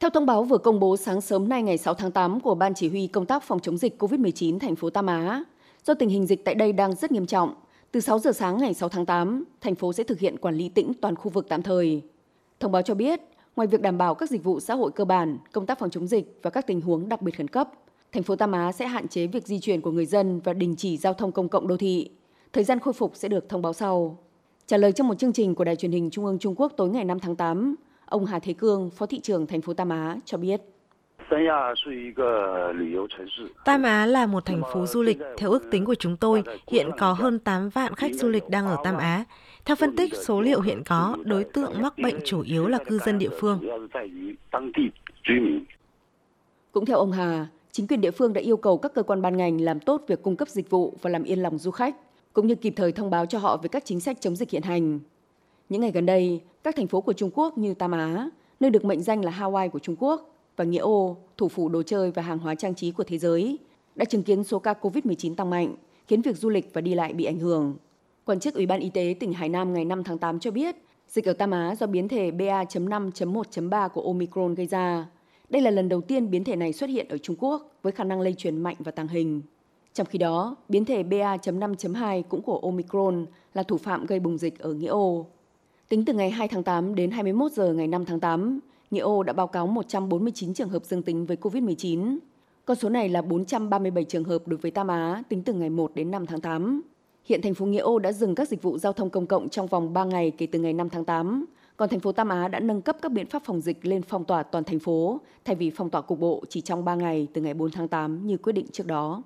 Theo thông báo vừa công bố sáng sớm nay ngày 6 tháng 8 của Ban Chỉ huy Công tác phòng chống dịch COVID-19 thành phố Tam Á, do tình hình dịch tại đây đang rất nghiêm trọng, từ 6 giờ sáng ngày 6 tháng 8, thành phố sẽ thực hiện quản lý tĩnh toàn khu vực tạm thời. Thông báo cho biết, ngoài việc đảm bảo các dịch vụ xã hội cơ bản, công tác phòng chống dịch và các tình huống đặc biệt khẩn cấp, thành phố Tam Á sẽ hạn chế việc di chuyển của người dân và đình chỉ giao thông công cộng đô thị. Thời gian khôi phục sẽ được thông báo sau. Trả lời trong một chương trình của Đài truyền hình Trung ương Trung Quốc tối ngày 5 tháng 8, ông Hà Thế Cương, Phó thị trưởng thành phố Tam Á cho biết. Tam Á là một thành phố du lịch. Theo ước tính của chúng tôi, hiện có hơn 8 vạn khách du lịch đang ở Tam Á. Theo phân tích số liệu hiện có, đối tượng mắc bệnh chủ yếu là cư dân địa phương. Cũng theo ông Hà, chính quyền địa phương đã yêu cầu các cơ quan ban ngành làm tốt việc cung cấp dịch vụ và làm yên lòng du khách, cũng như kịp thời thông báo cho họ về các chính sách chống dịch hiện hành. Những ngày gần đây, các thành phố của Trung Quốc như Tam Á, nơi được mệnh danh là Hawaii của Trung Quốc, và Nghĩa Ô, thủ phủ đồ chơi và hàng hóa trang trí của thế giới, đã chứng kiến số ca COVID-19 tăng mạnh, khiến việc du lịch và đi lại bị ảnh hưởng. Quan chức Ủy ban Y tế tỉnh Hải Nam ngày 5 tháng 8 cho biết, dịch ở Tam Á do biến thể BA.5.1.3 của Omicron gây ra. Đây là lần đầu tiên biến thể này xuất hiện ở Trung Quốc với khả năng lây truyền mạnh và tàng hình. Trong khi đó, biến thể BA.5.2 cũng của Omicron là thủ phạm gây bùng dịch ở Nghĩa Ô. Tính từ ngày 2 tháng 8 đến 21 giờ ngày 5 tháng 8, Nghĩa Ô đã báo cáo 149 trường hợp dương tính với COVID-19. Con số này là 437 trường hợp đối với Tam Á tính từ ngày 1 đến 5 tháng 8. Hiện thành phố Nghĩa Ô đã dừng các dịch vụ giao thông công cộng trong vòng 3 ngày kể từ ngày 5 tháng 8. Còn thành phố Tam Á đã nâng cấp các biện pháp phòng dịch lên phong tỏa toàn thành phố, thay vì phong tỏa cục bộ chỉ trong 3 ngày từ ngày 4 tháng 8 như quyết định trước đó.